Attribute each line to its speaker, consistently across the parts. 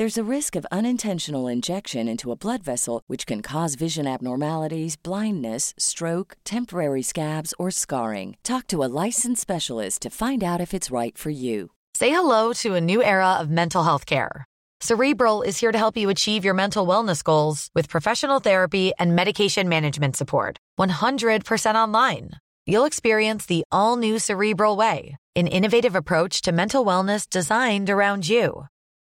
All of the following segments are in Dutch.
Speaker 1: There's a risk of unintentional injection into a blood vessel, which can cause vision abnormalities, blindness, stroke, temporary scabs, or scarring. Talk to a licensed specialist to find out if it's right for you.
Speaker 2: Say hello to a new era of mental health care. Cerebral is here to help you achieve your mental wellness goals with professional therapy and medication management support. 100% online. You'll experience the all new Cerebral Way, an innovative approach to mental wellness designed around you.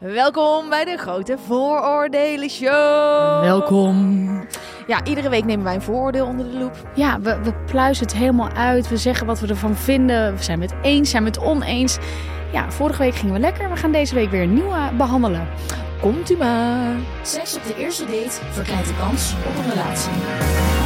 Speaker 3: Welkom bij de Grote Vooroordelen Show.
Speaker 4: Welkom.
Speaker 3: Ja, iedere week nemen wij een vooroordeel onder de loep.
Speaker 4: Ja, we, we pluizen het helemaal uit. We zeggen wat we ervan vinden. We zijn het eens, zijn we het oneens. Ja, vorige week gingen we lekker. We gaan deze week weer een nieuwe behandelen.
Speaker 3: Komt u maar.
Speaker 5: Seks op de eerste date verkleint de kans op een relatie.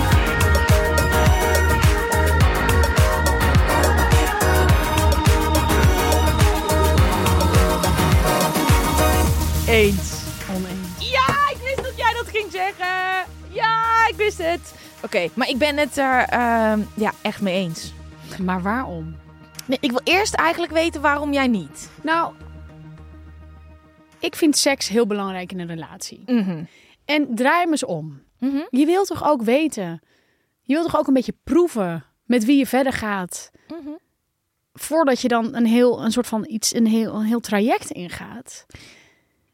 Speaker 3: Eens.
Speaker 4: Oneens.
Speaker 3: Ja, ik wist dat jij dat ging zeggen. Ja, ik wist het. Oké, maar ik ben het er ehm, ja, echt mee eens.
Speaker 4: Maar waarom?
Speaker 3: Nee, ik wil eerst eigenlijk weten waarom jij niet.
Speaker 4: Nou, ik vind seks heel belangrijk in een relatie.
Speaker 3: Mhm.
Speaker 4: En draai hem eens om.
Speaker 3: Mhm.
Speaker 4: Je wilt toch ook weten? Je wilt toch ook een beetje proeven met wie je verder gaat?
Speaker 3: Mhm.
Speaker 4: Voordat je dan een heel, een soort van iets, een heel, een heel traject ingaat.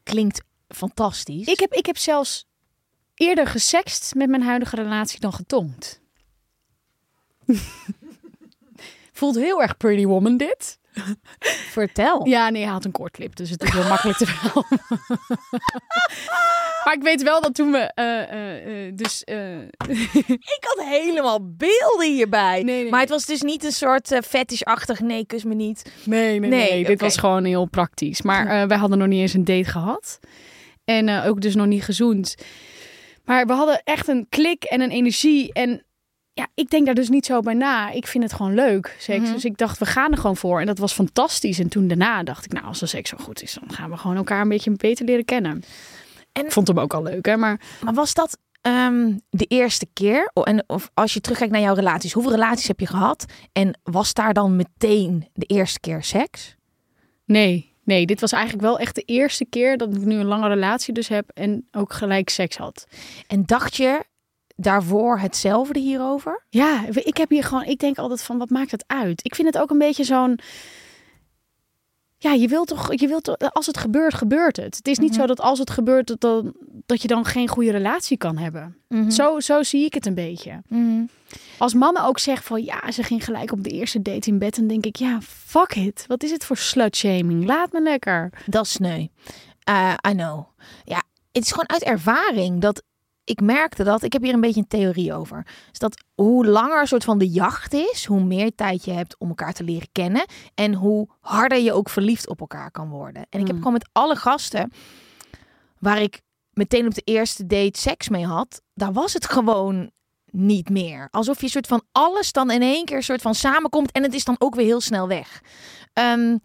Speaker 3: Klinkt fantastisch.
Speaker 4: Ik heb, ik heb zelfs eerder gesext met mijn huidige relatie dan getongd. Voelt heel erg Pretty Woman dit.
Speaker 3: vertel.
Speaker 4: Ja, nee, hij had een kortklip, dus het is heel makkelijk te vertellen. Maar ik weet wel dat toen we eh, eh, eh, dus...
Speaker 3: Ik had helemaal beelden hierbij.
Speaker 4: Nee, nee,
Speaker 3: maar het was dus niet een soort eh fetishachtig nee, kus me niet.
Speaker 4: nee, nee,
Speaker 3: Nee,
Speaker 4: nee, dit was gewoon heel praktisch. Maar eh, wij hadden nog niet eens een date gehad. En ook dus nog niet gezoend. Maar we hadden echt een klik en een energie. En ja, ik denk daar dus niet zo bij na. Ik vind het gewoon leuk, seks.
Speaker 3: Mhm.
Speaker 4: Dus ik dacht, we gaan er gewoon voor. En dat was fantastisch. En toen daarna dacht ik, nou, als de seks zo goed is... dan gaan we gewoon elkaar een beetje beter leren kennen.
Speaker 3: En-
Speaker 4: Ik vond hem ook al leuk, hè. Maar
Speaker 3: Maar was dat ehm, de eerste keer? En of als je terugkijkt naar jouw relaties, hoeveel relaties heb je gehad? En was daar dan meteen de eerste keer seks?
Speaker 4: nee, nee, dit was eigenlijk wel echt de eerste keer... dat ik nu een lange relatie dus heb... en ook gelijk seks had.
Speaker 3: En dacht je daarvoor hetzelfde hierover?
Speaker 4: Ja, ik heb hier gewoon, ik denk altijd van, wat maakt het uit? Ik vind het ook een beetje zo'n. Ja, je wilt toch, je wilt toch, als het gebeurt, gebeurt het. Het is niet
Speaker 3: Mhm.
Speaker 4: zo dat als het gebeurt, dat, dan, dat je dan geen goede relatie kan hebben. Zo, zo zie ik het een beetje.
Speaker 3: Mhm.
Speaker 4: Als mannen ook zeggen van, ja, ze ging gelijk op de eerste date in bed, dan denk ik, ja, fuck it. Wat is het voor slutshaming? Laat me lekker.
Speaker 3: Dat is sneu. Eh, I know. Ja, het is gewoon uit ervaring dat ik merkte dat. Ik heb hier een beetje een theorie over. Dus dat hoe langer een soort van de jacht is, hoe meer tijd je hebt om elkaar te leren kennen. En hoe harder je ook verliefd op elkaar kan worden. En ik heb
Speaker 4: Mm.
Speaker 3: gewoon met alle gasten waar ik meteen op de eerste date seks mee had, daar was het gewoon niet meer. Alsof je soort van alles dan in één keer soort van samenkomt en het is dan ook weer heel snel weg. Ehm,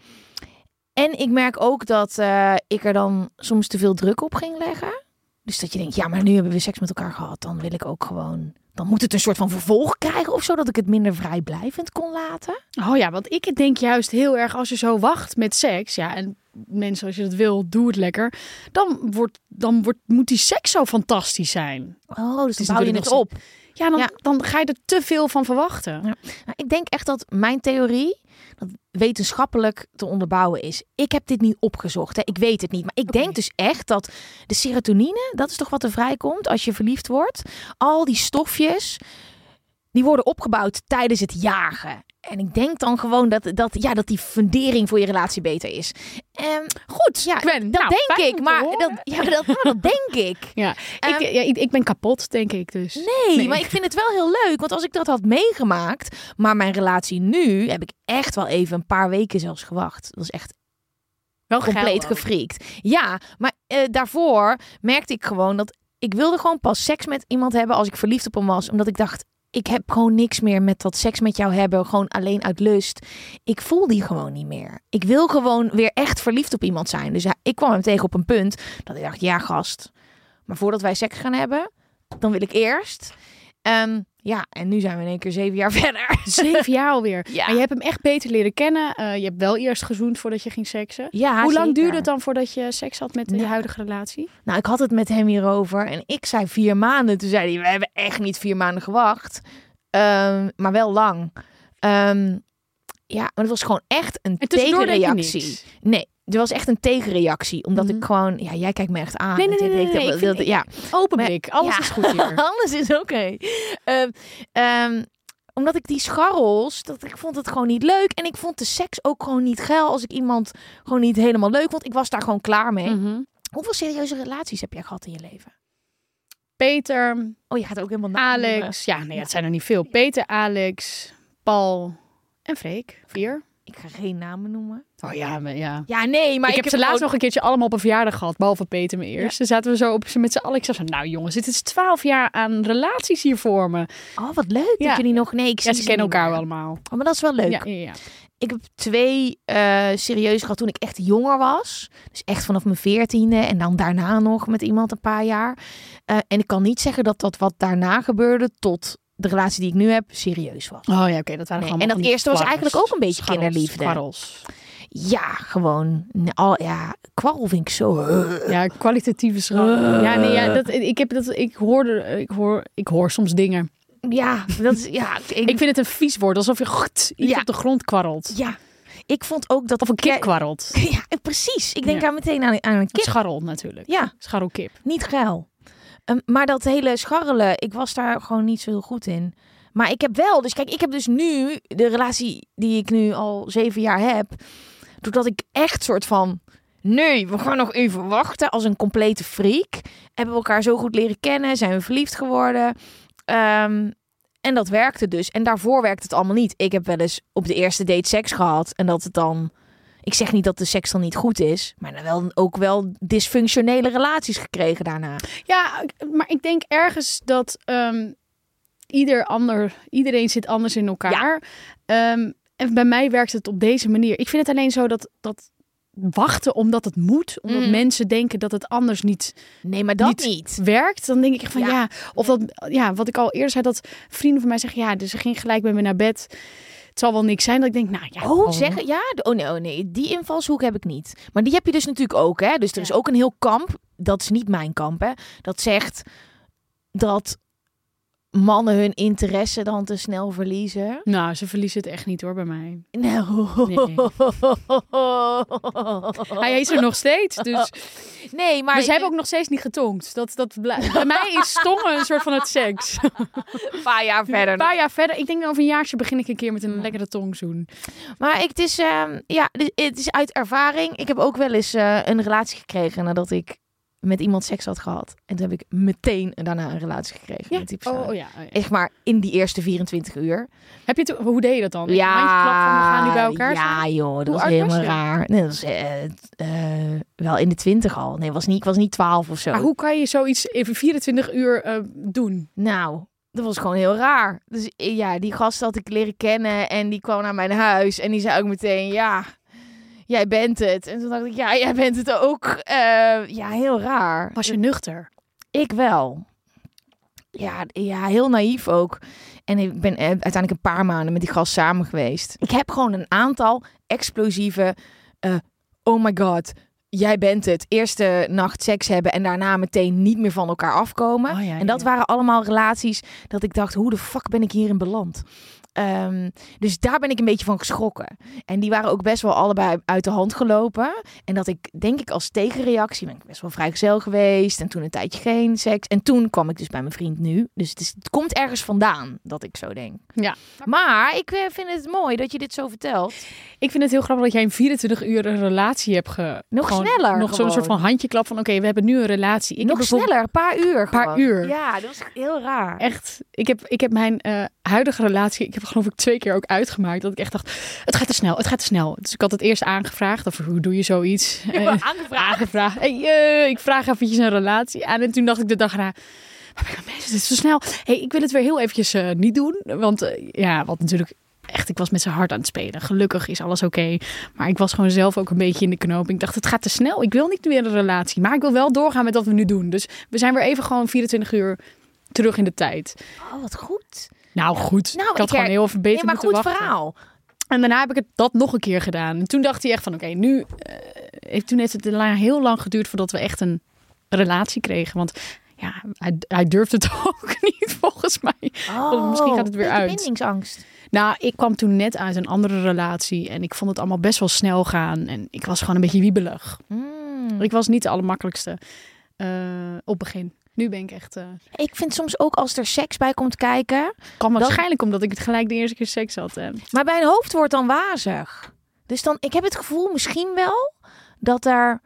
Speaker 3: En ik merk ook dat eh, ik er dan soms te veel druk op ging leggen. Dus dat je denkt, ja, maar nu hebben we seks met elkaar gehad. Dan wil ik ook gewoon... Dan moet het een soort van vervolg krijgen of zo. Dat ik het minder vrijblijvend kon laten.
Speaker 4: Oh ja, want ik denk juist heel erg als je zo wacht met seks. Ja, en mensen, als je dat wil, doe het lekker. Dan, wordt, dan wordt, moet die seks zo fantastisch zijn.
Speaker 3: Oh, dus
Speaker 4: is
Speaker 3: dan bouw je het op.
Speaker 4: Ja, dan,
Speaker 3: Ja.
Speaker 4: dan ga je er te veel van verwachten.
Speaker 3: Ja. Nou, ik denk echt dat mijn theorie dat wetenschappelijk te onderbouwen is. Ik heb dit niet opgezocht, hè. ik weet het niet. Maar ik denk dus echt dat de serotonine, dat is toch wat er vrijkomt als je verliefd wordt. Al die stofjes, die worden opgebouwd tijdens het jagen. En ik denk dan gewoon dat, dat, ja, dat die fundering voor je relatie beter is. En
Speaker 4: Goed,
Speaker 3: ja,
Speaker 4: Gwen.
Speaker 3: dat
Speaker 4: Nou,
Speaker 3: denk
Speaker 4: fijn om
Speaker 3: ik. Maar dat, ja, dat, nou, dat denk ik.
Speaker 4: Ja,
Speaker 3: Ehm,
Speaker 4: ik, ja ik, ik ben kapot, denk ik dus.
Speaker 3: Nee,
Speaker 4: Nee.
Speaker 3: maar ik vind het wel heel leuk. Want als ik dat had meegemaakt, maar mijn relatie nu, heb ik echt wel even een paar weken zelfs gewacht. Dat was echt
Speaker 4: Wel
Speaker 3: compleet gefriekt. Ja, maar eh, daarvoor merkte ik gewoon dat ik wilde gewoon pas seks met iemand hebben als ik verliefd op hem was. Omdat ik dacht, ik heb gewoon niks meer met dat seks met jou hebben. Gewoon alleen uit lust. Ik voel die gewoon niet meer. Ik wil gewoon weer echt verliefd op iemand zijn. Dus ja, ik kwam hem tegen op een punt dat ik dacht, ja gast. Maar voordat wij seks gaan hebben, dan wil ik eerst. Ehm, ja, en nu zijn we in één keer zeven jaar verder.
Speaker 4: Zeven jaar alweer.
Speaker 3: Ja.
Speaker 4: Maar je hebt hem echt beter leren kennen. Eh, je hebt wel eerst gezoend voordat je ging seksen.
Speaker 3: Ja,
Speaker 4: Hoe lang
Speaker 3: zeker.
Speaker 4: duurde het dan voordat je seks had met je
Speaker 3: Nou.
Speaker 4: huidige relatie?
Speaker 3: Nou, ik had het met hem hierover en ik zei vier maanden. Toen zei hij, we hebben echt niet vier maanden gewacht. Ehm, maar wel lang. Ehm, ja, maar het was gewoon echt een tegenreactie. Nee, er was echt een tegenreactie. Omdat
Speaker 4: Mhm.
Speaker 3: ik gewoon, ja, jij kijkt me echt aan.
Speaker 4: Nee, nee, nee, nee, nee,
Speaker 3: dat- dat- ja,
Speaker 4: Open blik, alles
Speaker 3: ja.
Speaker 4: is goed hier.
Speaker 3: alles is oké. Ehm, ehm, omdat ik die scharrels, dat ik vond het gewoon niet leuk. En ik vond de seks ook gewoon niet geil als ik iemand gewoon niet helemaal leuk vond. Ik was daar gewoon klaar mee.
Speaker 4: Mhm.
Speaker 3: Hoeveel serieuze relaties heb jij gehad in je leven?
Speaker 4: Peter,
Speaker 3: Oh, je gaat ook helemaal noemen.
Speaker 4: Alex. Ja, nee, het zijn er niet veel. Peter, Alex, Paul en Freek. Vier.
Speaker 3: Ik ga geen namen noemen.
Speaker 4: Oh ja, maar ja.
Speaker 3: Ja, nee, maar
Speaker 4: ik, heb ze laatst nog een keertje allemaal op een verjaardag gehad, behalve Peter me eerst. Toen zaten we zo op, met z'n allen. Ik zei zo, nou jongens, dit is twaalf jaar aan relaties hier voor me.
Speaker 3: Oh, wat leuk
Speaker 4: Ja.
Speaker 3: dat jullie nog... Nee, ik
Speaker 4: Ja, ze kennen elkaar
Speaker 3: meer.
Speaker 4: allemaal.
Speaker 3: Oh, maar dat is wel leuk.
Speaker 4: Ja, ja, ja.
Speaker 3: Ik heb twee eh serieus gehad toen ik echt jonger was. Dus echt vanaf mijn veertiende en dan daarna nog met iemand een paar jaar. Eh, en ik kan niet zeggen dat dat wat daarna gebeurde tot de relatie die ik nu heb serieus was.
Speaker 4: Oh ja, oké, dat waren
Speaker 3: Nee,
Speaker 4: gewoon
Speaker 3: en dat eerste was eigenlijk ook een beetje
Speaker 4: Scharrels,
Speaker 3: kinderliefde.
Speaker 4: kwarrels.
Speaker 3: Ja, gewoon. Al, ja, kwarrel vind ik zo...
Speaker 4: Ja, kwalitatieve scharrel. Ja, nee, ja, dat, ik, heb dat, ik, hoorde, ik, hoor, ik hoor soms dingen.
Speaker 3: Ja, dat is... Ja, ik,
Speaker 4: Ik vind het een vies woord, alsof je goed iets
Speaker 3: Ja.
Speaker 4: op de grond kwarrelt.
Speaker 3: ja, ik vond ook dat...
Speaker 4: Of een kip kwarrelt.
Speaker 3: Ja, precies. Ik denk
Speaker 4: Ja.
Speaker 3: aan meteen aan, aan een kip.
Speaker 4: Scharrel natuurlijk.
Speaker 3: Ja,
Speaker 4: Scharrelkip.
Speaker 3: niet geil. Ehm, maar dat hele scharrelen, ik was daar gewoon niet zo heel goed in. Maar ik heb wel, dus kijk, ik heb dus nu de relatie die ik nu al zeven jaar heb, doordat ik echt soort van, nee, we gaan nog even wachten als een complete freak. Hebben we elkaar zo goed leren kennen, zijn we verliefd geworden. Ehm, en dat werkte dus. En daarvoor werkte het allemaal niet. Ik heb wel eens op de eerste date seks gehad en dat het dan... Ik zeg niet dat de seks dan niet goed is, maar dan wel, ook wel dysfunctionele relaties gekregen daarna.
Speaker 4: Ja, maar ik denk ergens dat ehm, ieder ander, iedereen zit anders in elkaar. Ehm, en bij mij werkt het op deze manier. Ik vind het alleen zo dat, dat wachten omdat het moet, omdat
Speaker 3: Mhm.
Speaker 4: mensen denken dat het anders niet
Speaker 3: Nee, maar dat
Speaker 4: Niet.
Speaker 3: niet.
Speaker 4: werkt, dan denk ik echt van ja.
Speaker 3: Ja.
Speaker 4: of dat, ja, wat ik al eerder zei, dat vrienden van mij zeggen, ja, dus ze ging gelijk met me naar bed. Het zal wel niks zijn. Dat ik denk, nou ja.
Speaker 3: Oh, zeggen? Ja? Oh nee, oh nee, die invalshoek heb ik niet. Maar die heb je dus natuurlijk ook, hè? Dus er is ook een heel kamp. Dat is niet mijn kamp, hè? Dat zegt dat mannen hun interesse dan te snel verliezen.
Speaker 4: Nou, ze verliezen het echt niet hoor bij mij.
Speaker 3: Nou.
Speaker 4: Hij is er nog steeds, dus...
Speaker 3: Nee, maar
Speaker 4: Maar ze hebben ook nog steeds niet getongd. Dat, dat, bij mij is stongen een soort van het seks.
Speaker 3: een paar jaar verder.
Speaker 4: Een paar jaar verder. Ik denk dat over een jaartje begin ik een keer met een lekkere tongzoen.
Speaker 3: Maar ik, het, is, ehm, ja, het is uit ervaring. Ik heb ook wel eens eh, een relatie gekregen nadat ik met iemand seks had gehad. En toen heb ik meteen daarna een relatie gekregen met die persoon.
Speaker 4: Oh, oh ja. oh ja.
Speaker 3: Echt maar in die eerste 24 uur.
Speaker 4: Heb je hoe deed je dat dan? Ja. Handjeklap van, we gaan nu bij elkaar
Speaker 3: Ja, joh, dat
Speaker 4: Hoe
Speaker 3: was helemaal raar. Nee, dat was eh, eh, wel in de 20 al. Nee, was niet, ik was niet 12 of zo.
Speaker 4: Maar hoe kan je zoiets even 24 uur eh, doen?
Speaker 3: Nou, dat was gewoon heel raar. Dus ja, die gast had ik leren kennen en die kwam naar mijn huis en die zei ook meteen, ja, jij bent het. En toen dacht ik, ja, jij bent het ook. Eh, ja, heel raar.
Speaker 4: Was je nuchter?
Speaker 3: Ik wel. Ja, ja, heel naïef ook. En ik ben eh, uiteindelijk een paar maanden met die gast samen geweest. Ik heb gewoon een aantal explosieve... eh, oh my god, jij bent het. Eerste nacht seks hebben en daarna meteen niet meer van elkaar afkomen.
Speaker 4: Oh ja,
Speaker 3: en dat waren allemaal relaties dat ik dacht, hoe de fuck ben ik hierin beland? Ehm, dus daar ben ik een beetje van geschrokken. En die waren ook best wel allebei uit de hand gelopen. En dat ik, denk ik, als tegenreactie ben ik best wel vrijgezel geweest. En toen een tijdje geen seks. En toen kwam ik dus bij mijn vriend nu. Dus het, is, het komt ergens vandaan dat ik zo denk.
Speaker 4: Ja.
Speaker 3: Maar ik eh, vind het mooi dat je dit zo vertelt.
Speaker 4: Ik vind het heel grappig dat jij in 24 uur een relatie hebt ge...
Speaker 3: Nog
Speaker 4: gewoon
Speaker 3: sneller
Speaker 4: Nog zo'n soort van handjeklap van, oké, we hebben nu een relatie. Ik
Speaker 3: Nog
Speaker 4: heb
Speaker 3: sneller, een paar uur.
Speaker 4: Paar
Speaker 3: gewoon.
Speaker 4: uur.
Speaker 3: Ja, dat was heel raar.
Speaker 4: Echt, ik heb, ik heb mijn eh, huidige relatie, ik heb geloof ik twee keer ook uitgemaakt. Dat ik echt dacht, het gaat te snel, het gaat te snel. Dus ik had het eerst aangevraagd, of hoe doe je zoiets? Eh,
Speaker 3: aangevraagd.
Speaker 4: aangevraagd. Hey, eh, ik vraag eventjes een relatie aan. En toen dacht ik de dag erna, waar ben ik aan bezig? Dit is zo snel. hey, ik wil het weer heel eventjes eh, niet doen. Want ja, wat natuurlijk echt, ik was met zijn hart aan het spelen. Gelukkig is alles oké. Maar ik was gewoon zelf ook een beetje in de knoop. Ik dacht, het gaat te snel. Ik wil niet weer een relatie. Maar ik wil wel doorgaan met wat we nu doen. Dus we zijn weer even gewoon 24 uur terug in de tijd.
Speaker 3: Oh, wat goed.
Speaker 4: Nou goed,
Speaker 3: Nou,
Speaker 4: ik had
Speaker 3: ik
Speaker 4: gewoon
Speaker 3: her-
Speaker 4: heel even beter
Speaker 3: Nee, maar
Speaker 4: moeten
Speaker 3: goed
Speaker 4: wachten.
Speaker 3: verhaal.
Speaker 4: En daarna heb ik het dat nog een keer gedaan. En toen dacht hij echt van, oké, nu... eh, heeft, toen heeft het heel lang geduurd voordat we echt een relatie kregen. Want ja, hij, hij durfde het ook niet, volgens mij.
Speaker 3: Oh,
Speaker 4: misschien gaat het weer uit.
Speaker 3: bindingsangst.
Speaker 4: Nou, ik kwam toen net uit een andere relatie. En ik vond het allemaal best wel snel gaan. En ik was gewoon een beetje wiebelig.
Speaker 3: Mm.
Speaker 4: Ik was niet de allermakkelijkste eh, op begin. Nu ben ik echt... eh
Speaker 3: Ik vind soms ook als er seks bij komt kijken.
Speaker 4: kan
Speaker 3: Dat-
Speaker 4: waarschijnlijk omdat ik het gelijk de eerste keer seks had. hè.
Speaker 3: Maar mijn hoofd wordt dan wazig. Dus dan, ik heb het gevoel misschien wel dat er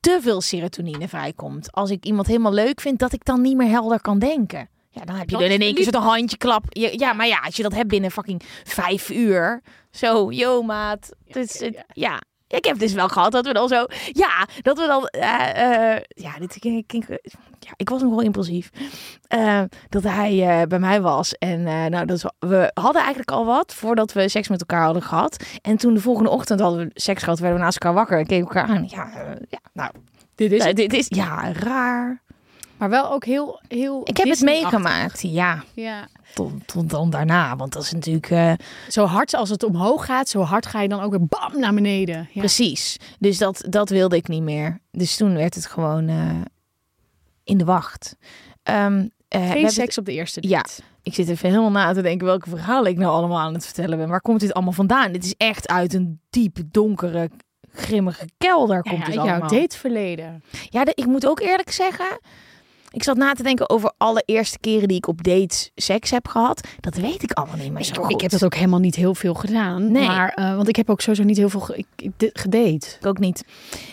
Speaker 3: te veel serotonine vrijkomt. Als ik iemand helemaal leuk vind, dat ik dan niet meer helder kan denken. Ja, dan heb je
Speaker 4: Dat
Speaker 3: dan in één keer zo'n handjeklap. Ja, ja, maar ja, als je dat hebt binnen fucking vijf uur. Zo, yo maat.
Speaker 4: Ja, ja.
Speaker 3: ja. Ik heb dus wel gehad dat we dan zo... Ja, dat we dan... eh, eh, ja, dit ging- ja, ik was nog wel impulsief. Eh, dat hij bij mij was. En nou, dat is, we hadden eigenlijk al wat voordat we seks met elkaar hadden gehad. En toen de volgende ochtend hadden we seks gehad, werden we naast elkaar wakker en keken elkaar aan. Ja, ja nou,
Speaker 4: Dit is
Speaker 3: nou, dit is ja raar.
Speaker 4: Maar wel ook heel, heel
Speaker 3: Ik heb het meegemaakt. Ja,
Speaker 4: Ja.
Speaker 3: Tot, tot dan daarna. Want dat is natuurlijk eh,
Speaker 4: Zo hard als het omhoog gaat, zo hard ga je dan ook weer bam naar beneden. Ja.
Speaker 3: precies. Dus dat, dat wilde ik niet meer. Dus toen werd het gewoon eh, in de wacht. We
Speaker 4: Geen seks op de eerste
Speaker 3: Ja.
Speaker 4: date.
Speaker 3: Ik zit even helemaal na te denken welke verhalen ik nou allemaal aan het vertellen ben. Waar komt dit allemaal vandaan? Dit is echt uit een diep, donkere, grimmige kelder
Speaker 4: Ja,
Speaker 3: komt
Speaker 4: ja,
Speaker 3: dit
Speaker 4: jouw
Speaker 3: allemaal.
Speaker 4: dateverleden.
Speaker 3: Ja, de- ik moet ook eerlijk zeggen... Ik zat na te denken over alle eerste keren die ik op dates seks heb gehad. Dat weet ik allemaal niet meer zo goed.
Speaker 4: Ik heb dat ook helemaal niet heel veel gedaan.
Speaker 3: Nee.
Speaker 4: Maar, eh, want ik heb ook sowieso niet heel veel ik, ik, gedate.
Speaker 3: Ik ook niet.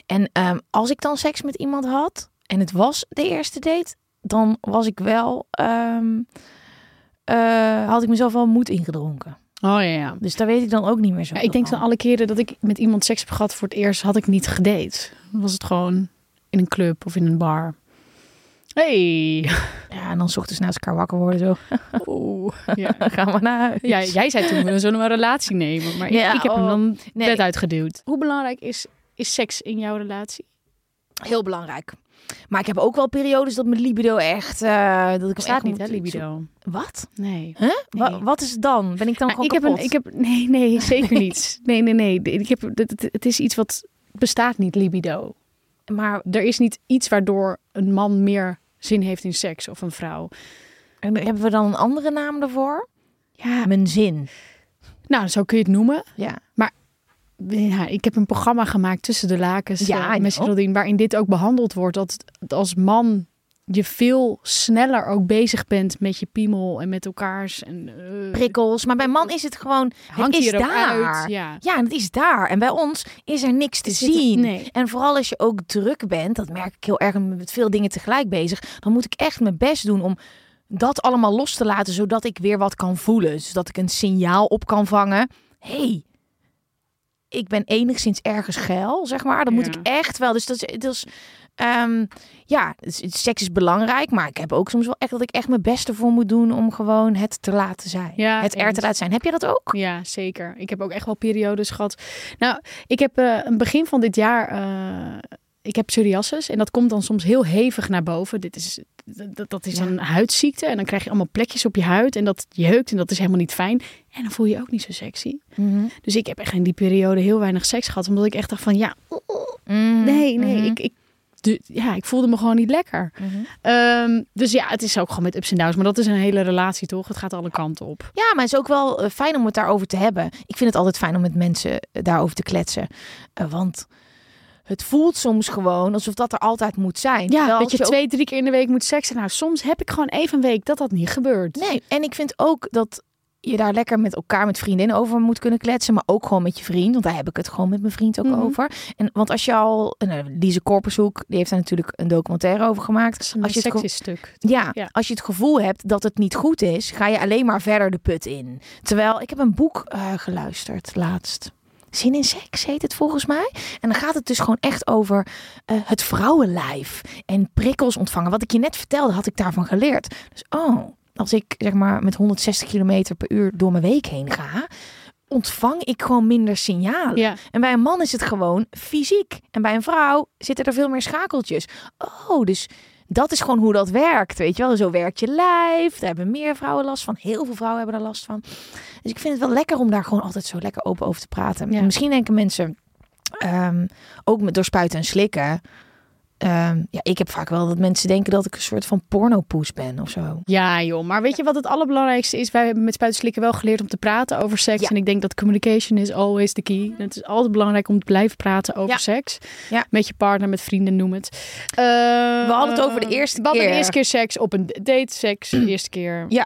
Speaker 3: En ehm, als ik dan seks met iemand had... en het was de eerste date... dan was ik wel... ehm, eh, had ik mezelf wel moed ingedronken.
Speaker 4: Oh ja, ja.
Speaker 3: Dus daar weet ik dan ook niet meer zo
Speaker 4: Ja, ik denk
Speaker 3: van.
Speaker 4: alle keren dat ik met iemand seks heb gehad voor het eerst, had ik niet gedate. Was het gewoon in een club of in een bar. Hey.
Speaker 3: Ja, en dan ochtends naast elkaar wakker worden zo.
Speaker 4: Oeh. Ja.
Speaker 3: Gaan we naar huis.
Speaker 4: Ja, jij zei toen we zullen een relatie nemen, maar ik,
Speaker 3: Ja,
Speaker 4: ik heb hem
Speaker 3: oh,
Speaker 4: dan
Speaker 3: nee.
Speaker 4: bed uitgeduwd. Hoe belangrijk is, is seks in jouw relatie?
Speaker 3: Heel belangrijk. Maar ik heb ook wel periodes dat mijn libido echt... eh dat ik echt
Speaker 4: niet, hè, libido?
Speaker 3: Wat?
Speaker 4: Nee.
Speaker 3: Huh? Wa-
Speaker 4: Nee.
Speaker 3: wat is het dan? Ben ik dan gewoon
Speaker 4: ik heb een,
Speaker 3: kapot?
Speaker 4: ik heb, nee, nee, zeker niet. Nee, nee, nee. Ik heb, het- het is iets wat bestaat niet, libido.
Speaker 3: Maar
Speaker 4: Er is niet iets waardoor een man meer zin heeft in seks of een vrouw.
Speaker 3: en hebben we dan een andere naam daarvoor?
Speaker 4: Ja,
Speaker 3: Mijn zin.
Speaker 4: nou, zo kun je het noemen.
Speaker 3: Ja.
Speaker 4: Ja, ik heb een programma gemaakt tussen de lakens
Speaker 3: Ja, I
Speaker 4: met. Geraldine, waarin dit ook behandeld wordt. Dat als man je veel sneller ook bezig bent met je piemel en met elkaars. En, eh,
Speaker 3: Prikkels. Maar bij man is het gewoon...
Speaker 4: hangt
Speaker 3: het is daar.
Speaker 4: uit. Ja.
Speaker 3: Ja, het is daar. En bij ons is er niks te zien.
Speaker 4: nee.
Speaker 3: En vooral als je ook druk bent, dat merk ik heel erg met veel dingen tegelijk bezig, dan moet ik echt mijn best doen om dat allemaal los te laten, zodat ik weer wat kan voelen. Dus dat ik een signaal op kan vangen. hey, ik ben enigszins ergens geil, zeg maar. Dan moet ik echt wel. Dus dat is, dat is Ehm, ja, seks is belangrijk, maar ik heb ook soms wel echt dat ik echt mijn beste voor moet doen om gewoon het te laten zijn.
Speaker 4: Ja,
Speaker 3: het er te laten zijn. Heb je dat ook?
Speaker 4: Ja, zeker. Ik heb ook echt wel periodes gehad. Nou, ik heb eh een begin van dit jaar. eh, ik heb psoriasis en dat komt dan soms heel hevig naar boven. Dit is, dat, dat is
Speaker 3: Ja.
Speaker 4: een huidziekte en dan krijg je allemaal plekjes op je huid en dat jeukt en dat is helemaal niet fijn. En dan voel je je ook niet zo sexy. Dus ik heb echt in die periode heel weinig seks gehad, omdat ik echt dacht van ja,
Speaker 3: Mhm.
Speaker 4: nee, nee,
Speaker 3: Mhm.
Speaker 4: ik, ik, de, ja, ik voelde me gewoon niet lekker.
Speaker 3: Mhm.
Speaker 4: Ehm, dus ja, het is ook gewoon met ups en downs, maar dat is een hele relatie toch? Het gaat alle kanten op.
Speaker 3: Ja, maar het is ook wel eh, fijn om het daarover te hebben. Ik vind het altijd fijn om met mensen eh, daarover te kletsen. Eh, want het voelt soms gewoon alsof dat er altijd moet zijn.
Speaker 4: Ja, dat je
Speaker 3: als ook-
Speaker 4: twee, drie keer in de week moet seksen. Nou, soms heb ik gewoon even een week dat dat niet gebeurt.
Speaker 3: Nee, en ik vind ook dat je daar lekker met elkaar, met vriendinnen over moet kunnen kletsen. Maar ook gewoon met je vriend. Want daar heb ik het gewoon met mijn vriend ook
Speaker 4: Mhm.
Speaker 3: over. En, want als je al... Nou, Lise Korpershoek, die heeft daar natuurlijk een documentaire over gemaakt.
Speaker 4: Dat is een
Speaker 3: Als je het
Speaker 4: stuk.
Speaker 3: Ja,
Speaker 4: Ja.
Speaker 3: als je het gevoel hebt dat het niet goed is, ga je alleen maar verder de put in. Terwijl ik heb een boek eh, geluisterd laatst. Zin in seks heet het volgens mij. En dan gaat het dus gewoon echt over eh, het vrouwenlijf en prikkels ontvangen. Wat ik je net vertelde, had ik daarvan geleerd. Dus oh, als ik zeg maar met 160 kilometer per uur door mijn week heen ga, ontvang ik gewoon minder signalen.
Speaker 4: Ja.
Speaker 3: En bij een man is het gewoon fysiek. En bij een vrouw zitten er veel meer schakeltjes. Oh, dus dat is gewoon hoe dat werkt. Weet je wel, zo werkt je lijf. Daar hebben meer vrouwen last van. Heel veel vrouwen hebben er last van. Dus ik vind het wel lekker om daar gewoon altijd zo lekker open over te praten.
Speaker 4: Ja.
Speaker 3: En Misschien denken mensen, ehm, ook met door spuiten en slikken. Ehm, ja, ik heb vaak wel dat mensen denken dat ik een soort van pornopoes ben of zo.
Speaker 4: Ja, joh. Maar weet je wat het allerbelangrijkste is? Wij hebben met spuitenslikken wel geleerd om te praten over seks.
Speaker 3: Ja.
Speaker 4: En ik denk dat communication is always the key. Het is altijd belangrijk om te blijven praten over
Speaker 3: Ja.
Speaker 4: seks.
Speaker 3: Ja.
Speaker 4: Met je partner, met vrienden, noem het. Eh,
Speaker 3: We hadden het over de eerste
Speaker 4: We hadden de
Speaker 3: keer.
Speaker 4: eerste keer seks op een date. Seks, de eerste keer.
Speaker 3: Ja.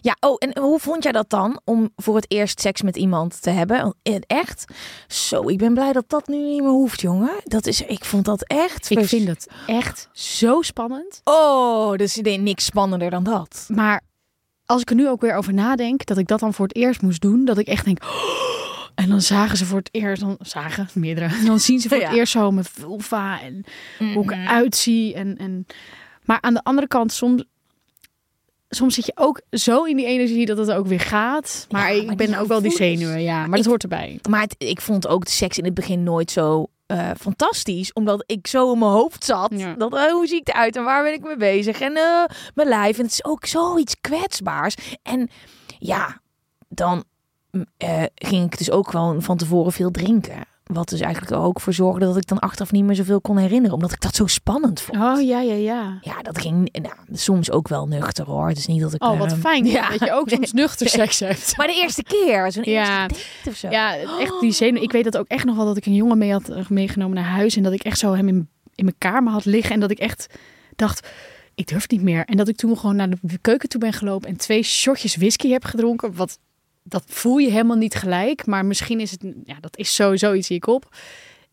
Speaker 3: Ja, oh, en hoe vond jij dat dan om voor het eerst seks met iemand te hebben? Eh, Echt? Zo, ik ben blij dat dat nu niet meer hoeft, jongen. Dat is, ik vond dat echt.
Speaker 4: Ik vind het echt zo spannend.
Speaker 3: Oh, dus nee, niks spannender dan dat.
Speaker 4: Maar als ik er nu ook weer over nadenk, dat ik dat dan voor het eerst moest doen, dat ik echt denk. "Oh." en dan zagen ze voor het eerst, dan zagen meerdere, dan zien ze voor het eerst zo mijn vulva en hoe ik eruit zie. En, en... Maar aan de andere kant, soms, soms zit je ook zo in die energie dat het ook weer gaat. Maar
Speaker 3: Ja,
Speaker 4: ik
Speaker 3: maar
Speaker 4: ben ook wel die zenuwen, ja. Maar
Speaker 3: Ik-
Speaker 4: dat hoort erbij.
Speaker 3: Maar het- ik vond ook de seks in het begin nooit zo eh, fantastisch. Omdat ik zo in mijn hoofd zat.
Speaker 4: Ja.
Speaker 3: Dat, eh, hoe zie ik eruit en waar ben ik mee bezig? En eh, mijn lijf. En het is ook zoiets kwetsbaars. En ja, dan mm, ging ik dus ook gewoon van tevoren veel drinken. Wat dus eigenlijk ook voor zorgde dat ik dan achteraf niet meer zoveel kon herinneren. Omdat ik dat zo spannend vond.
Speaker 4: Oh ja, ja, ja.
Speaker 3: Ja, dat ging nou, soms ook wel nuchter hoor. Het is niet dat ik...
Speaker 4: Oh, wat
Speaker 3: eh,
Speaker 4: fijn
Speaker 3: Ja.
Speaker 4: dat je ook soms nuchter seks hebt.
Speaker 3: Maar de eerste keer, zo'n
Speaker 4: Ja.
Speaker 3: eerste date of zo.
Speaker 4: Ja, echt die zenuw. Ik weet dat ook echt nog wel dat ik een jongen mee had eh, meegenomen naar huis. En dat ik echt zo hem in, in mijn kamer had liggen. En dat ik echt dacht, ik durf niet meer. En dat ik toen gewoon naar de keuken toe ben gelopen. En twee shotjes whisky heb gedronken. Wat, dat voel je helemaal niet gelijk. Maar misschien is het, ja, dat is sowieso iets in je kop.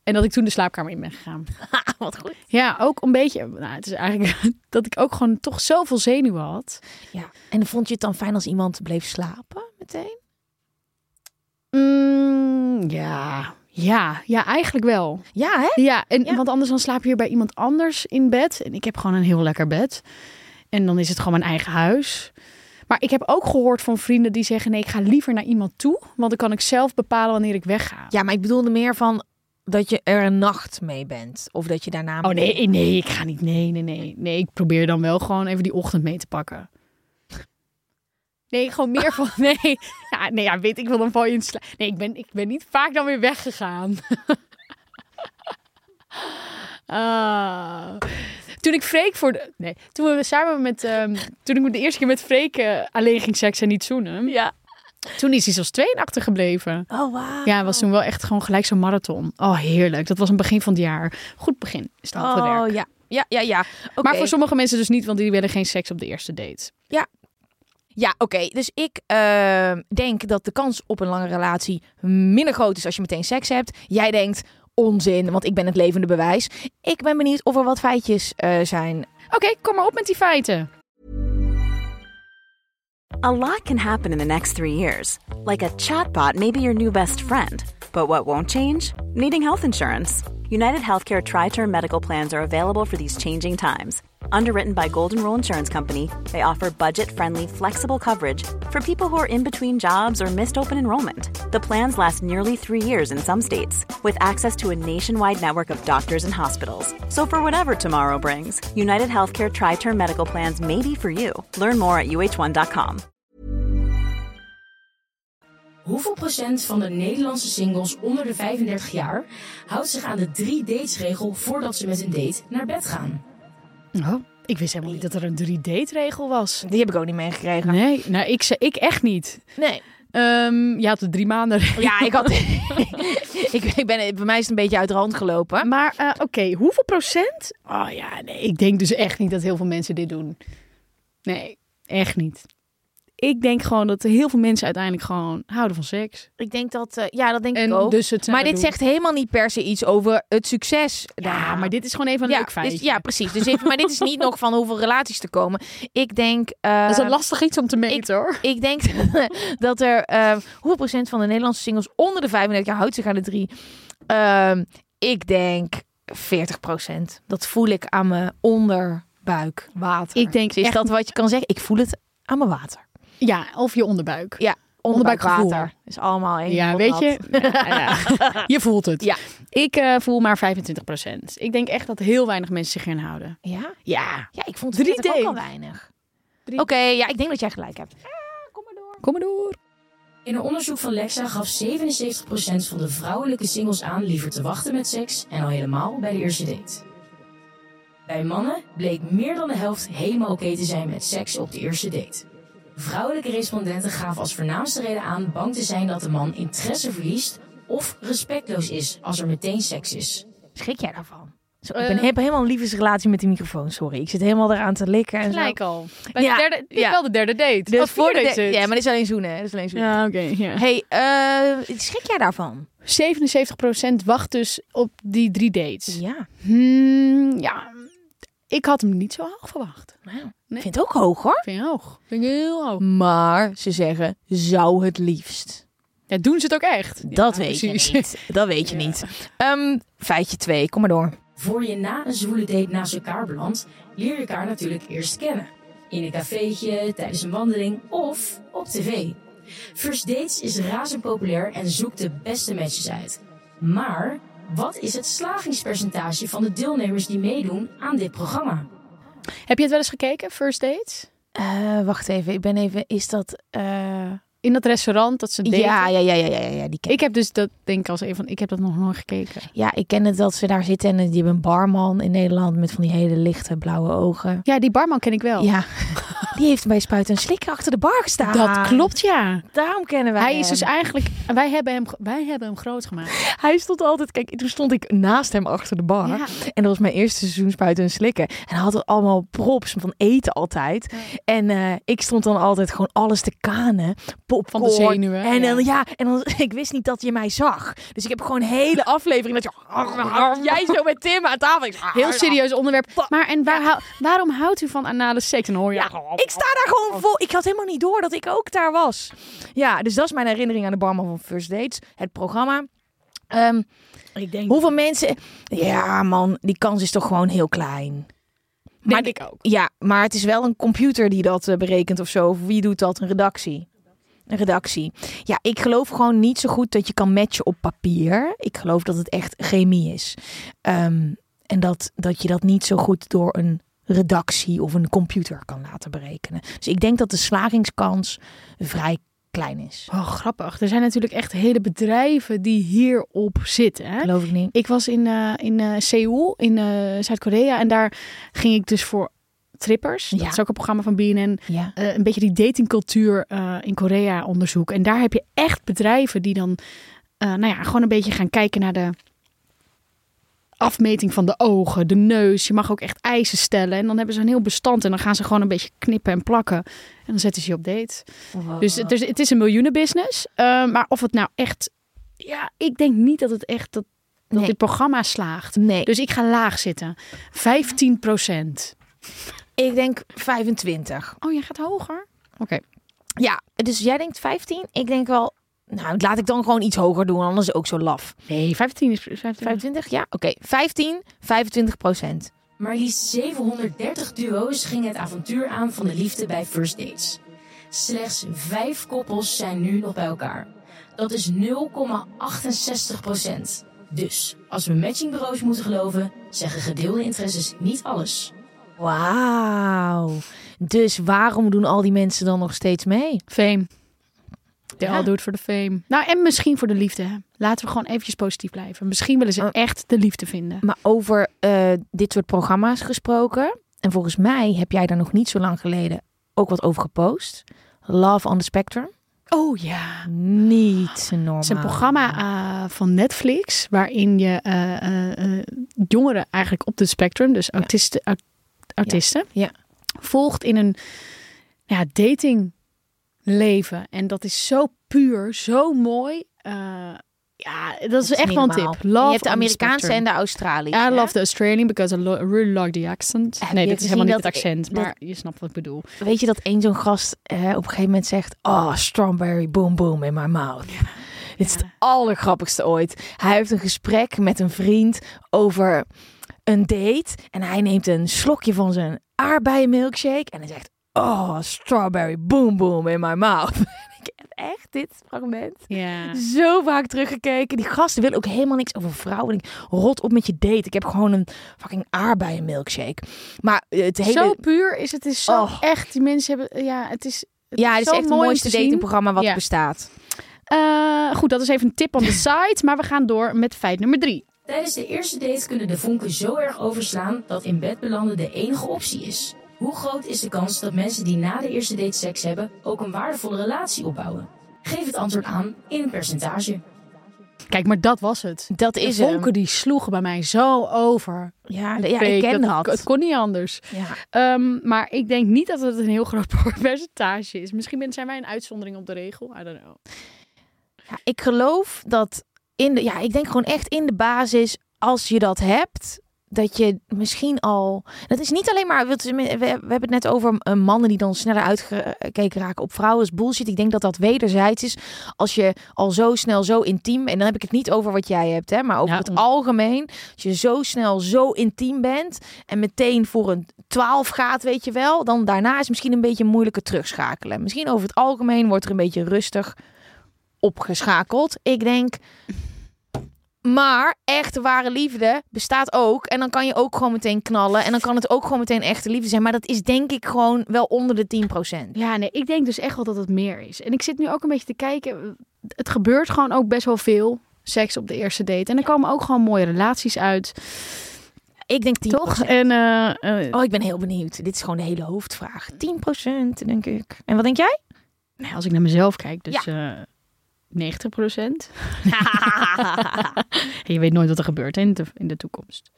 Speaker 4: En dat ik toen de slaapkamer in ben gegaan.
Speaker 3: Wat goed.
Speaker 4: Ja, ook een beetje. Nou, het is eigenlijk dat ik ook gewoon toch zoveel zenuwen had.
Speaker 3: Ja. En vond je het dan fijn als iemand bleef slapen meteen?
Speaker 4: Mm, ja, ja, ja, eigenlijk wel.
Speaker 3: Ja, hè?
Speaker 4: Ja, en,
Speaker 3: Ja.
Speaker 4: want anders dan slaap je weer bij iemand anders in bed. En ik heb gewoon een heel lekker bed. En dan is het gewoon mijn eigen huis. Maar ik heb ook gehoord van vrienden die zeggen: nee, ik ga liever naar iemand toe. Want dan kan ik zelf bepalen wanneer ik wegga.
Speaker 3: Ja, maar ik bedoelde meer van dat je er een nacht mee bent. Of dat je daarna...
Speaker 4: Oh nee, nee, ik ga niet. Nee, nee, nee. Nee, ik probeer dan wel gewoon even die ochtend mee te pakken. Nee, gewoon meer van. Nee, ja, nee, ja, weet ik wel, dan val je in slaap. Nee, ik ben, ik ben niet vaak dan weer weggegaan. Ah. Toen ik Freek voor de. Nee, toen we samen met. ehm, toen ik de eerste keer met Freek eh, alleen ging seksen en niet zoenen.
Speaker 3: Ja.
Speaker 4: Toen is hij zelfs twee achtergebleven.
Speaker 3: Oh, wauw.
Speaker 4: Ja, was toen wel echt gewoon gelijk zo'n marathon. Oh, heerlijk. Dat was een begin van het jaar. Goed begin. Is voor werk.
Speaker 3: Oh, ja. Ja, ja, ja.
Speaker 4: Maar voor sommige mensen dus niet, want die willen geen seks op de eerste date.
Speaker 3: Ja, oké. Dus ik eh, denk dat de kans op een lange relatie minder groot is als je meteen seks hebt. Jij denkt onzin, want ik ben het levende bewijs. Ik ben benieuwd of er wat feitjes eh, zijn.
Speaker 4: Oké, kom maar op met die feiten.
Speaker 6: A lot can happen in the next three years. Like a chatbot may be your new best friend. But what won't change? Needing health insurance. United Healthcare Tri Term Medical Plans are available for these changing times. Underwritten by Golden Rule Insurance Company, they offer budget friendly, flexible coverage for people who are in between jobs or missed open enrollment. The plans last nearly three years in some states, with access to a nationwide network of doctors and hospitals. So, for whatever tomorrow brings, United Healthcare Tri Term Medical Plans may be for you. Learn more at uh1.com.
Speaker 5: Hoeveel procent van de Nederlandse singles onder de 35 jaar houdt zich aan de drie dates regel voordat ze met een date naar bed gaan?
Speaker 4: Oh, ik wist helemaal niet dat er een 3-date-regel was.
Speaker 3: Die heb ik ook niet meegekregen.
Speaker 4: Nee, nou, ik, ik echt niet.
Speaker 3: Nee.
Speaker 4: Ehm je had de drie maanden.
Speaker 3: Ja, ik had. ik, ik ben, bij mij is het een beetje uit de hand gelopen.
Speaker 4: Maar eh, oké, hoeveel procent? Oh ja, nee, ik denk dus echt niet dat heel veel mensen dit doen. Nee, echt niet. Ik denk gewoon dat heel veel mensen uiteindelijk gewoon houden van seks.
Speaker 3: Ik denk dat. eh, ja, dat denk
Speaker 4: En
Speaker 3: ik ook.
Speaker 4: dus het
Speaker 3: maar dit
Speaker 4: doen.
Speaker 3: zegt helemaal niet per se iets over het succes.
Speaker 4: Ja, maar dit is gewoon even een
Speaker 3: ja,
Speaker 4: leuk feitje.
Speaker 3: dus- ja, precies. Dus even, maar dit is niet nog van hoeveel relaties te komen. Ik denk. eh,
Speaker 4: dat is een lastig iets om te meten hoor.
Speaker 3: Ik denk dat er. eh, hoeveel procent van de Nederlandse singles onder de 35 jaar houdt zich aan de drie? Ehm, ik denk 40 procent. Dat voel ik aan mijn onderbuik water.
Speaker 4: Ik denk
Speaker 3: is
Speaker 4: echt-
Speaker 3: dat wat je kan zeggen? Ik voel het aan mijn water.
Speaker 4: Ja, of je onderbuik.
Speaker 3: Ja,
Speaker 4: Onderbuikgevoel.
Speaker 3: onderbuikwater. Is allemaal één.
Speaker 4: Ja, weet je? Ja, ja. Je voelt het.
Speaker 3: Ja.
Speaker 4: Ik eh, voel maar 25 procent. Ik denk echt dat heel weinig mensen zich erin houden.
Speaker 3: Ja?
Speaker 4: Ja.
Speaker 3: Ja, ik vond
Speaker 4: Drie
Speaker 3: 40 ook al weinig. Oké, ja, ik denk dat jij gelijk hebt.
Speaker 4: Kom maar door.
Speaker 5: In een onderzoek van Lexa gaf 77% van de vrouwelijke singles aan liever te wachten met seks en al helemaal bij de eerste date. Bij mannen bleek meer dan de helft helemaal oké te zijn met seks op de eerste date. Vrouwelijke respondenten gaven als voornaamste reden aan bang te zijn dat de man interesse verliest of respectloos is als er meteen seks is.
Speaker 3: Schrik jij daarvan? Zo, ik
Speaker 4: Eh.
Speaker 3: ben, heb helemaal een liefdesrelatie met die microfoon, sorry. Ik zit helemaal eraan te likken en zo.
Speaker 4: Gelijk al. Bij
Speaker 3: Ja,
Speaker 4: de derde, dit
Speaker 3: ja.
Speaker 4: wel de derde date.
Speaker 3: Dus
Speaker 4: Oh,
Speaker 3: voor
Speaker 4: date.
Speaker 3: Ja, maar dit is alleen zoenen. hè. Dit is alleen zoenen.
Speaker 4: Ja, oké. ja.
Speaker 3: Hey, eh, schrik jij daarvan?
Speaker 4: 77% wacht dus op die drie dates.
Speaker 3: Ja.
Speaker 4: Hmm, ja, ik had hem niet zo hoog verwacht.
Speaker 3: Nou,
Speaker 4: Nee.
Speaker 3: Vind het ook hoog hoor.
Speaker 4: Vind je hoog? Vind ik heel hoog.
Speaker 3: Maar ze zeggen, zou het liefst.
Speaker 4: Ja, doen ze het ook echt?
Speaker 3: Dat
Speaker 4: Ja,
Speaker 3: weet
Speaker 4: precies.
Speaker 3: je niet. Dat weet je niet. Ehm, feitje 2, kom maar door.
Speaker 5: Voor je na een zwoele date naast elkaar belandt, leer je elkaar natuurlijk eerst kennen. In een cafeetje, tijdens een wandeling of op tv. First Dates is razend populair en zoekt de beste matches uit. Maar wat is het slagingspercentage van de deelnemers die meedoen aan dit programma?
Speaker 4: Heb je het wel eens gekeken, First Dates?
Speaker 3: Eh, wacht even, ik ben even, is dat... eh,
Speaker 4: In dat restaurant dat ze daten?
Speaker 3: Ja, ja, ja, ja, ja, ja, die ken
Speaker 4: Ik heb dus dat, denk ik als een van, ik heb dat nog nooit gekeken.
Speaker 3: Ja, ik ken het dat ze daar zitten en die hebben een barman in Nederland met van die hele lichte blauwe ogen.
Speaker 4: Ja, die barman ken ik wel.
Speaker 3: Ja, die heeft bij Spuiten en Slikker achter de bar gestaan.
Speaker 4: Dat klopt, ja.
Speaker 3: Daarom kennen wij
Speaker 4: Hij
Speaker 3: hem.
Speaker 4: is dus eigenlijk, wij hebben hem, wij hebben hem groot gemaakt.
Speaker 3: Hij stond altijd, kijk, toen stond ik naast hem achter de bar.
Speaker 4: Ja.
Speaker 3: En dat was mijn eerste seizoen Spuiten en Slikken. En hij had allemaal props van eten altijd. En eh, ik stond dan altijd gewoon alles te kanen. Popcorn.
Speaker 4: Van de zenuwen,
Speaker 3: En dan,
Speaker 4: ja.
Speaker 3: en dan, ik wist niet dat je mij zag. Dus ik heb gewoon een hele aflevering dat je, jij zo met Tim aan tafel.
Speaker 4: Heel serieus onderwerp. Maar en waar, waarom houdt u van anale seks? En dan hoor je...
Speaker 3: Ja, ik sta daar gewoon vol. Ik had helemaal niet door dat ik ook daar was. Ja, dus dat is mijn herinnering aan de barman van First Dates. Het programma. Ehm,
Speaker 4: ik denk,
Speaker 3: hoeveel mensen... Ja, man, die kans is toch gewoon heel klein.
Speaker 4: denk ik ook.
Speaker 3: Ja, maar het is wel een computer die dat eh, berekent of zo. Of wie doet dat? Een redactie. Redactie. Ja, ik geloof gewoon niet zo goed dat je kan matchen op papier. Ik geloof dat het echt chemie is. Ehm, en dat, dat je dat niet zo goed door een redactie of een computer kan laten berekenen. Dus ik denk dat de slagingskans vrij klein is.
Speaker 4: Oh, grappig. Er zijn natuurlijk echt hele bedrijven die hierop zitten. Hè?
Speaker 3: Geloof ik niet.
Speaker 4: Ik was in, eh, in eh, Seoul, in eh, Zuid-Korea. En daar ging ik dus voor Trippers. Dat
Speaker 3: Ja.
Speaker 4: is ook een programma van BNN.
Speaker 3: Ja.
Speaker 4: eh, een beetje die datingcultuur eh, in Korea onderzoeken. En daar heb je echt bedrijven die dan eh, nou ja, gewoon een beetje gaan kijken naar de afmeting van de ogen, de neus. Je mag ook echt eisen stellen. En dan hebben ze een heel bestand. En dan gaan ze gewoon een beetje knippen en plakken. En dan zetten ze je op date. Dus het is, het is een miljoenenbusiness. Maar of het nou echt... Ja, ik denk niet dat het echt... Dat, dat
Speaker 3: Nee.
Speaker 4: dit programma slaagt.
Speaker 3: Nee,
Speaker 4: Dus ik ga laag zitten. 15 procent.
Speaker 3: Ik denk 25.
Speaker 4: Oh, jij gaat hoger? Oké.
Speaker 3: Ja, dus jij denkt 15, ik denk wel Nou, laat ik dan gewoon iets hoger doen, anders is het ook zo laf.
Speaker 4: Nee, 15 is 15.
Speaker 3: 25? Ja, oké. 15, 25 procent.
Speaker 5: Maar liefst 730 duo's gingen het avontuur aan van de liefde bij first dates. Slechts vijf koppels zijn nu nog bij elkaar. Dat is 0,68 procent. Dus, als we matchingbureaus moeten geloven, zeggen gedeelde interesses niet alles.
Speaker 3: Wauw. Dus waarom doen al die mensen dan nog steeds mee?
Speaker 4: Fame. They
Speaker 3: Ja.
Speaker 4: all do it for the fame. Nou, en misschien voor de liefde. Laten we gewoon eventjes positief blijven. Misschien willen ze
Speaker 3: Oh.
Speaker 4: echt de liefde vinden.
Speaker 3: Maar over eh, dit soort programma's gesproken. En volgens mij heb jij daar nog niet zo lang geleden ook wat over gepost. Love on the Spectrum.
Speaker 4: Oh ja.
Speaker 3: Niet normaal.
Speaker 4: Het is een programma eh, van Netflix waarin je eh, jongeren eigenlijk op het spectrum, dus autisten, aut- autisten,
Speaker 3: Ja.
Speaker 4: volgt in een ja, datingleven. En dat is zo puur, zo mooi. Eh, ja, dat is,
Speaker 3: Dat
Speaker 4: echt wel een tip.
Speaker 3: je
Speaker 4: Love
Speaker 3: hebt de Amerikaanse en de Australische.
Speaker 4: I
Speaker 3: hè?
Speaker 4: love the Australian because I, really like the accent.
Speaker 3: Heb
Speaker 4: nee,
Speaker 3: je
Speaker 4: dit is helemaal niet
Speaker 3: dat-
Speaker 4: het accent,
Speaker 3: dat-
Speaker 4: maar je snapt wat ik bedoel.
Speaker 3: Weet je dat één zo'n gast eh, op een gegeven moment zegt... Oh, strawberry boom boom in my mouth. Dit is het allergrappigste ooit. Hij heeft een gesprek met een vriend over een date. En hij neemt een slokje van zijn aardbeienmilkshake. En hij zegt... Oh, strawberry boom boom in my mouth. ik heb echt dit fragment
Speaker 4: Ja.
Speaker 3: zo vaak teruggekeken. Die gasten willen ook helemaal niks over vrouwen. Ik, rot op met je date. Ik heb gewoon een fucking aardbeienmilkshake. Maar eh, het hele...
Speaker 4: Zo puur is het is zo
Speaker 3: Oh.
Speaker 4: echt. Die mensen hebben, ja, het is. Het
Speaker 3: ja, het is echt het mooiste datingprogramma wat
Speaker 4: Ja.
Speaker 3: bestaat.
Speaker 4: Eh, goed, dat is even een tip on the site. Maar we gaan door met feit nummer drie.
Speaker 5: Tijdens de eerste date kunnen de vonken zo erg overslaan dat in bed belanden de enige optie is. Hoe groot is de kans dat mensen die na de eerste date seks hebben ook een waardevolle relatie opbouwen? Geef het antwoord aan in een percentage.
Speaker 4: Kijk, maar dat was het.
Speaker 3: Dat
Speaker 4: De
Speaker 3: is
Speaker 4: vonken
Speaker 3: hem.
Speaker 4: die sloegen bij mij zo over.
Speaker 3: Ja, de- ja ik ken
Speaker 4: dat.
Speaker 3: dat.
Speaker 4: Het kon niet anders.
Speaker 3: Ja.
Speaker 4: Ehm, maar ik denk niet dat het een heel groot percentage is. Misschien ben- zijn wij een uitzondering op de regel. I don't know.
Speaker 3: Ja, ik geloof dat in de, ja, ik denk gewoon echt in de basis, als je dat hebt, dat je misschien al. Dat is niet alleen maar. We, hebben het net over eh, mannen die dan sneller uitgekeken raken op vrouwen. Is bullshit. Ik denk dat dat wederzijds is. Als je al zo snel, zo intiem. En dan heb ik het niet over wat jij hebt, hè, maar over
Speaker 4: Ja,
Speaker 3: het algemeen. Als je zo snel, zo intiem bent. En meteen voor een 12 gaat, weet je wel. Dan daarna is het misschien een beetje moeilijker terugschakelen. Misschien over het algemeen wordt er een beetje rustig opgeschakeld. Ik denk. Maar echte ware liefde bestaat ook. En dan kan je ook gewoon meteen knallen. En dan kan het ook gewoon meteen echte liefde zijn. Maar dat is denk ik gewoon wel onder de 10%.
Speaker 4: Ja, nee, ik denk dus echt wel dat het meer is. En ik zit nu ook een beetje te kijken. Het gebeurt gewoon ook best wel veel. Seks op de eerste date. En er komen ook gewoon mooie relaties uit.
Speaker 3: Ik denk 10%.
Speaker 4: Toch? En eh, eh,
Speaker 3: Oh, ik ben heel benieuwd. Dit is gewoon de hele hoofdvraag. 10% denk ik. En wat denk jij?
Speaker 4: nou, als ik naar mezelf kijk, dus eh 90 procent. je weet nooit wat er gebeurt in, de, in de toekomst.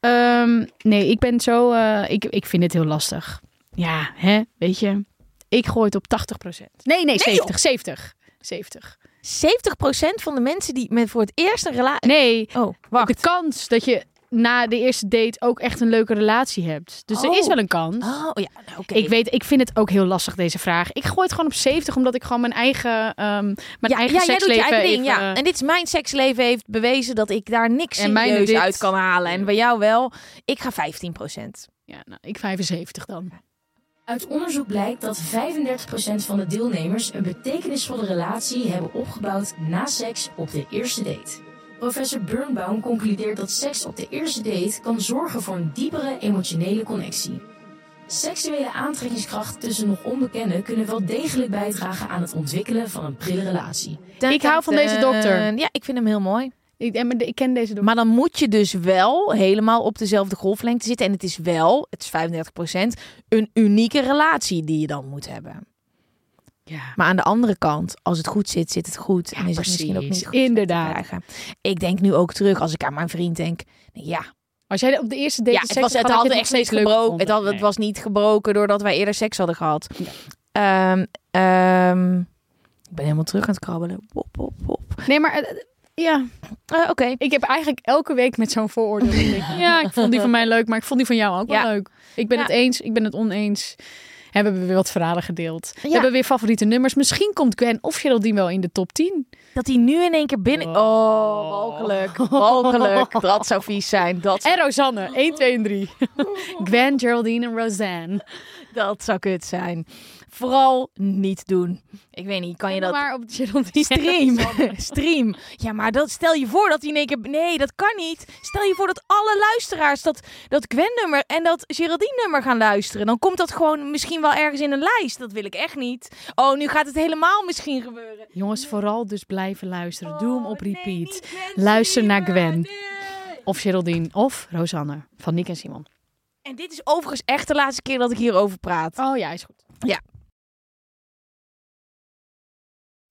Speaker 4: Ehm, nee, ik ben zo... eh, ik, ik vind het heel lastig. Ja, hè, weet je. Ik gooi het op 80 procent. Nee, nee, 70. 70. 70.
Speaker 3: 70% van de mensen die met voor het eerst een relatie...
Speaker 4: Nee,
Speaker 3: Oh, wacht.
Speaker 4: de kans dat je na de eerste date ook echt een leuke relatie hebt. Dus er
Speaker 3: Oh.
Speaker 4: is wel een kans.
Speaker 3: Oh, ja. Nou, oké.
Speaker 4: Ik weet, ik vind het ook heel lastig deze vraag. Ik gooi het gewoon op 70 omdat ik gewoon mijn eigen, ehm mijn
Speaker 3: ja,
Speaker 4: eigen
Speaker 3: ja, jij doet je
Speaker 4: seksleven
Speaker 3: eigen ding,
Speaker 4: even,
Speaker 3: ja.
Speaker 4: eh,
Speaker 3: En dit is mijn seksleven heeft bewezen dat ik daar niks
Speaker 4: En mijne
Speaker 3: serieus
Speaker 4: dit.
Speaker 3: uit kan halen. En bij jou wel. Ik ga 15%.
Speaker 4: Ja, nou, ik 75 dan.
Speaker 5: Uit onderzoek blijkt dat 35% van de deelnemers een betekenisvolle relatie hebben opgebouwd na seks op de eerste date. Professor Birnbaum concludeert dat seks op de eerste date kan zorgen voor een diepere emotionele connectie. Seksuele aantrekkingskracht tussen nog onbekenden kunnen wel degelijk bijdragen aan het ontwikkelen van een prille relatie.
Speaker 4: Ik hou van deze dokter.
Speaker 3: Ja, ik vind hem heel mooi.
Speaker 4: Ik, de- ik ken deze door.
Speaker 3: Maar dan moet je dus wel helemaal op dezelfde golflengte zitten. En het is wel, het is 35%, een unieke relatie die je dan moet hebben.
Speaker 4: Ja.
Speaker 3: Maar aan de andere kant, als het goed zit, zit het goed. en is het misschien ook niet goed
Speaker 4: Inderdaad.
Speaker 3: Ik denk nu ook terug, als ik aan mijn vriend denk. Ja,
Speaker 4: Als jij op de eerste date
Speaker 3: ja het, was, het
Speaker 4: had,
Speaker 3: echt
Speaker 4: steeds
Speaker 3: gebroken. Het, had, het was niet gebroken doordat wij eerder seks hadden gehad.
Speaker 4: Ja.
Speaker 3: Ehm, ehm, ik ben helemaal terug aan het krabbelen. Pop, pop, pop.
Speaker 4: Nee, maar eh, ja,
Speaker 3: Eh, Oké.
Speaker 4: ik heb eigenlijk elke week met zo'n vooroordeel. Ja, ik vond die van mij leuk, maar ik vond die van jou ook wel leuk. Ik ben het eens, ik ben het oneens. En we hebben weer wat verhalen gedeeld. We
Speaker 3: Ja.
Speaker 4: hebben weer favoriete nummers. Misschien komt Gwen of Geraldine wel in de top 10.
Speaker 3: Dat hij nu in één keer binnen... Oh, walgelijk. Walgelijk. Dat zou vies zijn. Dat,
Speaker 4: En Rosanne, 1, 2 en 3. Gwen, Geraldine en Roseanne.
Speaker 3: dat zou kut zijn. Vooral niet doen. Ik weet niet, kan je dat...
Speaker 4: Maar op Geraldine.
Speaker 3: Stream. Stream. Ja, maar dat, stel je voor dat hij in één keer... Nee, dat kan niet. Stel je voor dat alle luisteraars dat, dat Gwen-nummer en dat Geraldine-nummer gaan luisteren. Dan komt dat gewoon misschien wel ergens in een lijst. Dat wil ik echt niet. Oh, nu gaat het helemaal misschien gebeuren.
Speaker 4: Jongens, vooral dus blijven luisteren. Doe hem op
Speaker 3: Oh, nee,
Speaker 4: repeat. Luister naar. Gwen.
Speaker 3: Nee.
Speaker 4: Of Geraldine of Rosanne van Nick en Simon.
Speaker 3: En dit is overigens echt de laatste keer dat ik hierover praat.
Speaker 4: Oh ja, is goed.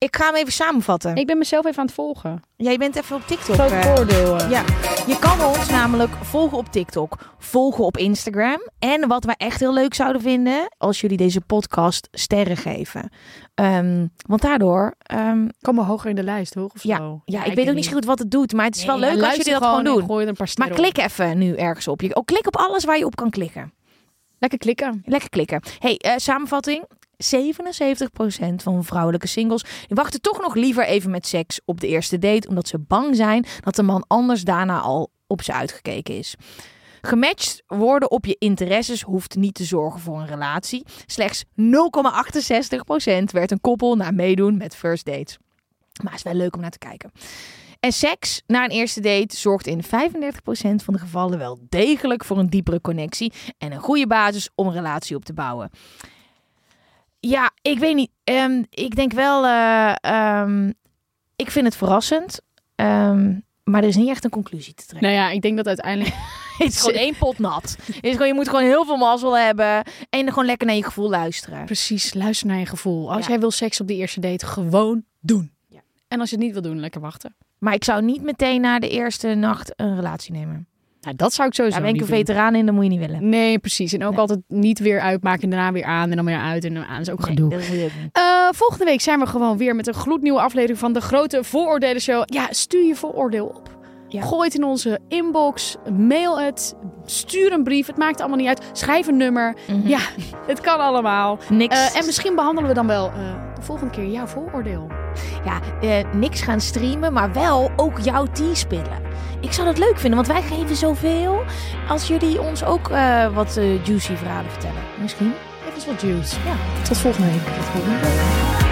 Speaker 3: Ik ga hem even samenvatten.
Speaker 4: Ik ben mezelf even aan het volgen.
Speaker 3: Jij bent even op TikTok.
Speaker 4: Groot
Speaker 3: eh,
Speaker 4: voordeel. eh.
Speaker 3: Ja, je kan ons namelijk volgen op TikTok, volgen op Instagram. En wat wij echt heel leuk zouden vinden, als jullie deze podcast sterren geven. Ehm, want daardoor, ehm,
Speaker 4: Komen we hoger in de lijst, hoor? Of
Speaker 3: ja,
Speaker 4: zo?
Speaker 3: ja, ik weet ook niet zo goed wat het doet, maar het is wel leuk als jullie dat gewoon doen.
Speaker 4: Gooi er een paar
Speaker 3: Maar klik even nu ergens op. Je, oh, klik op alles waar je op kan klikken.
Speaker 4: Lekker klikken.
Speaker 3: Lekker klikken. Hey, eh, samenvatting. 77% van vrouwelijke singles wachten toch nog liever even met seks op de eerste date, omdat ze bang zijn dat de man anders daarna al op ze uitgekeken is. Gematcht worden op je interesses hoeft niet te zorgen voor een relatie. Slechts 0,68% werd een koppel na meedoen met first dates. Maar is wel leuk om naar te kijken. En seks na een eerste date zorgt in 35% van de gevallen wel degelijk voor een diepere connectie en een goede basis om een relatie op te bouwen. Ja, ik weet niet. Ehm, ik denk wel. eh, ehm, ik vind het verrassend. Ehm, maar er is niet echt een conclusie te trekken.
Speaker 4: Nou ja, ik denk dat uiteindelijk...
Speaker 3: Het is gewoon één pot nat. Het is gewoon, je moet gewoon heel veel mazzel hebben. En gewoon lekker naar je gevoel luisteren.
Speaker 4: Precies, luister naar je gevoel. Als
Speaker 3: Ja.
Speaker 4: jij wil seks op de eerste date, gewoon doen.
Speaker 3: Ja.
Speaker 4: En als je het niet wil doen, lekker wachten.
Speaker 3: Maar ik zou niet meteen na de eerste nacht een relatie nemen.
Speaker 4: Nou, dat zou ik sowieso
Speaker 3: Daar ben ik een veteraan in, dat moet je niet willen.
Speaker 4: Nee, precies. En ook
Speaker 3: Nee.
Speaker 4: altijd niet weer uitmaken en daarna weer aan en dan weer uit en dan aan. Dat is ook
Speaker 3: Nee,
Speaker 4: gedoe.
Speaker 3: dat.
Speaker 4: Eh, volgende week zijn we gewoon weer met een gloednieuwe aflevering van de grote vooroordelen show. Ja, stuur je vooroordeel op.
Speaker 3: Ja.
Speaker 4: Gooi het in onze inbox, mail het, stuur een brief. Het maakt allemaal niet uit. Schrijf een nummer.
Speaker 3: Mhm.
Speaker 4: Ja, het kan allemaal.
Speaker 3: Niks.
Speaker 4: Eh, en misschien behandelen we dan wel eh, de volgende keer jouw vooroordeel.
Speaker 3: ja, niks gaan streamen, maar wel ook jouw tea-spillen. Ik zou dat leuk vinden, want wij geven zoveel. Als jullie ons ook eh, wat eh, juicy verhalen vertellen. Misschien.
Speaker 4: Even wat juice.
Speaker 3: Ja.
Speaker 4: Tot volgende week. Tot volgende week.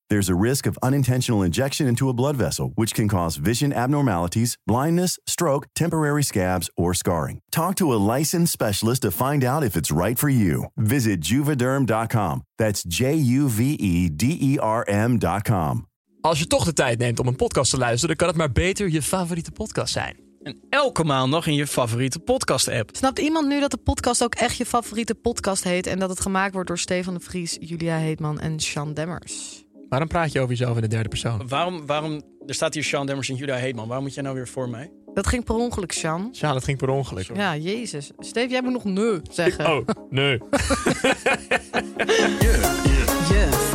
Speaker 7: There's a risk of unintentional injection into a blood vessel, which can cause vision abnormalities, blindness, stroke, temporary scabs, or scarring. Talk to a licensed specialist to find out if it's right for you. Visit juvederm.com. That's J U V E D E R M.com.
Speaker 8: Als je toch de tijd neemt om een podcast te luisteren, dan kan het maar beter je favoriete podcast zijn.
Speaker 9: En elke maandag in je favoriete podcast-app.
Speaker 10: Snapt iemand nu dat de podcast ook echt je favoriete podcast heet... en dat het gemaakt wordt door Stefan de Vries, Julia Heetman en Sean Demmers?
Speaker 8: Waarom praat je over jezelf in de derde persoon?
Speaker 9: Waarom, waarom, er staat hier Sean Demmers en Julia Heetman. Waarom moet jij nou weer voor mij?
Speaker 10: Dat ging per ongeluk, Sean.
Speaker 8: Ja, dat ging per ongeluk.
Speaker 10: Ja, jezus. Steve, jij moet nog nee zeggen.
Speaker 8: Oh, nee.